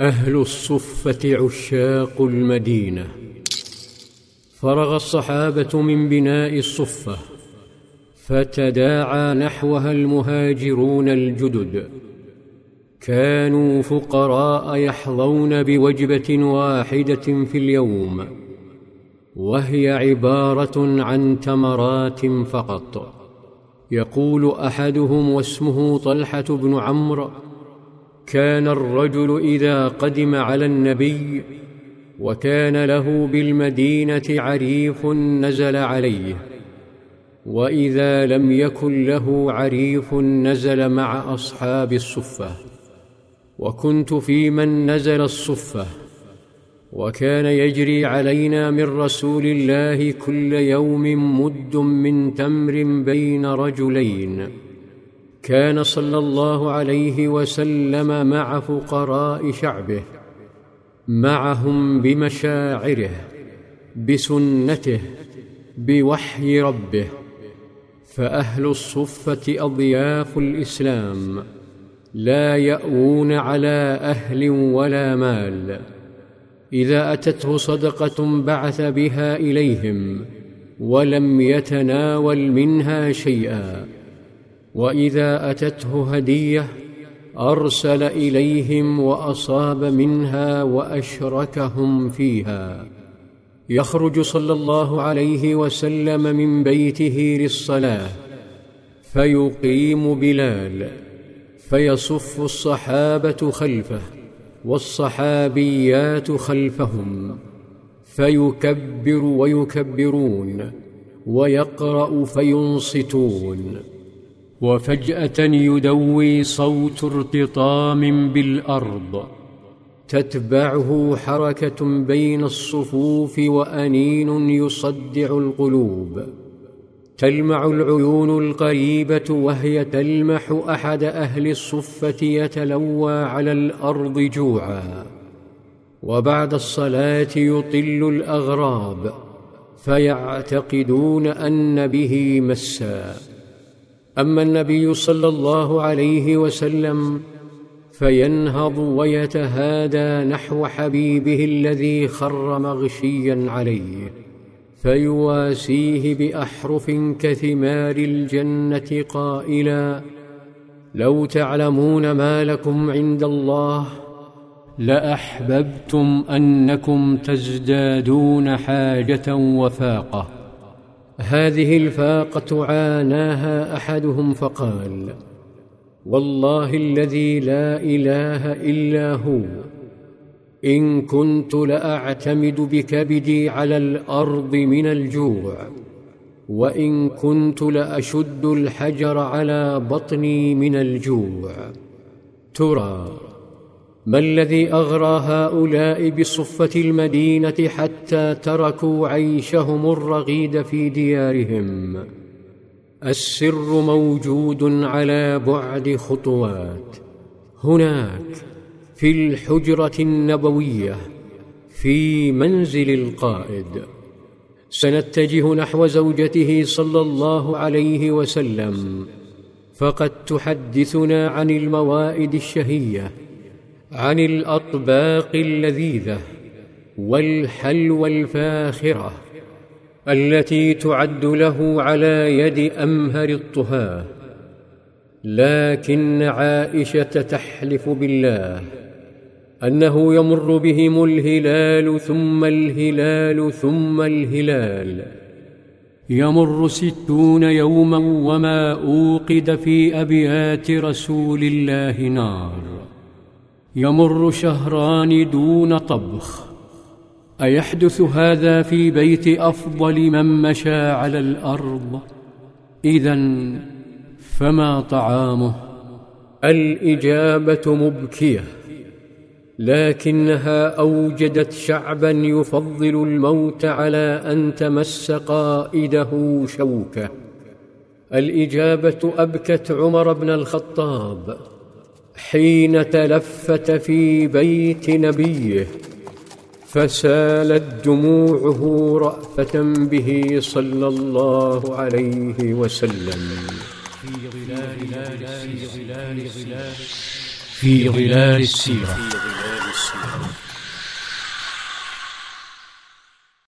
أهل الصفة عشاق المدينة. فرغ الصحابة من بناء الصفة فتداعى نحوها المهاجرون الجدد. كانوا فقراء يحظون بوجبة واحدة في اليوم وهي عبارة عن تمرات فقط. يقول أحدهم واسمه طلحة بن عمرو كان الرجل إذا قدم على النبي وكان له بالمدينة عريف نزل عليه وإذا لم يكن له عريف نزل مع أصحاب الصفة وكنت في من نزل الصفة وكان يجري علينا من رسول الله كل يوم مد من تمر بين رجلين. كان صلى الله عليه وسلم مع فقراء شعبه معهم بمشاعره بسنته بوحي ربه فأهل الصفة أضياف الإسلام لا يأوون على أهل ولا مال. إذا أتته صدقة بعث بها إليهم ولم يتناول منها شيئا. وإذا أتته هدية أرسل إليهم وأصاب منها وأشركهم فيها. يخرج صلى الله عليه وسلم من بيته للصلاة فيقيم بلال فيصف الصحابة خلفه والصحابيات خلفهم فيكبر ويكبرون ويقرأ فينصتون. وفجأة يدوي صوت ارتطام بالأرض. تتبعه حركة بين الصفوف وأنين يصدع القلوب. تلمع العيون القريبة وهي تلمح أحد أهل الصفة يتلوى على الأرض جوعا. وبعد الصلاة يطل الأغراب فيعتقدون أن به مسا. أما النبي صلى الله عليه وسلم فينهض ويتهادى نحو حبيبه الذي خر مغشيا عليه فيواسيه بأحرف كثمار الجنة قائلا لو تعلمون ما لكم عند الله لأحببتم أنكم تزدادون حاجة وفاقة. هذه الفاقة عاناها أحدهم فقال والله الذي لا إله إلا هو إن كنت لأعتمد بكبدي على الأرض من الجوع وإن كنت لأشد الحجر على بطني من الجوع. ترى ما الذي أغرى هؤلاء بصفة المدينة حتى تركوا عيشهم الرغيد في ديارهم؟ السر موجود على بعد خطوات. هناك في الحجرة النبوية في منزل القائد. سنتجه نحو زوجته صلى الله عليه وسلم. فقد تحدثنا عن الموائد الشهية. عن الأطباق اللذيذة والحلوى الفاخرة التي تعد له على يد أمهر الطهاة. لكن عائشة تحلف بالله أنه يمر بهم الهلال ثم الهلال ثم الهلال. يمر ستون يوما وما أوقد في أبيات رسول الله نار. يمر شهران دون طبخ. أيحدث هذا في بيت أفضل من مشى على الأرض؟ اذا فما طعامه؟ الإجابة مبكية. لكنها أوجدت شعبا يفضل الموت على أن تمس قائده شوكة. الإجابة أبكت عمر بن الخطاب. حين تلفت في بيت نبيه فسالت دموعه رأفة به صلى الله عليه وسلم. في ظلال ظلال في ظلال السيرة.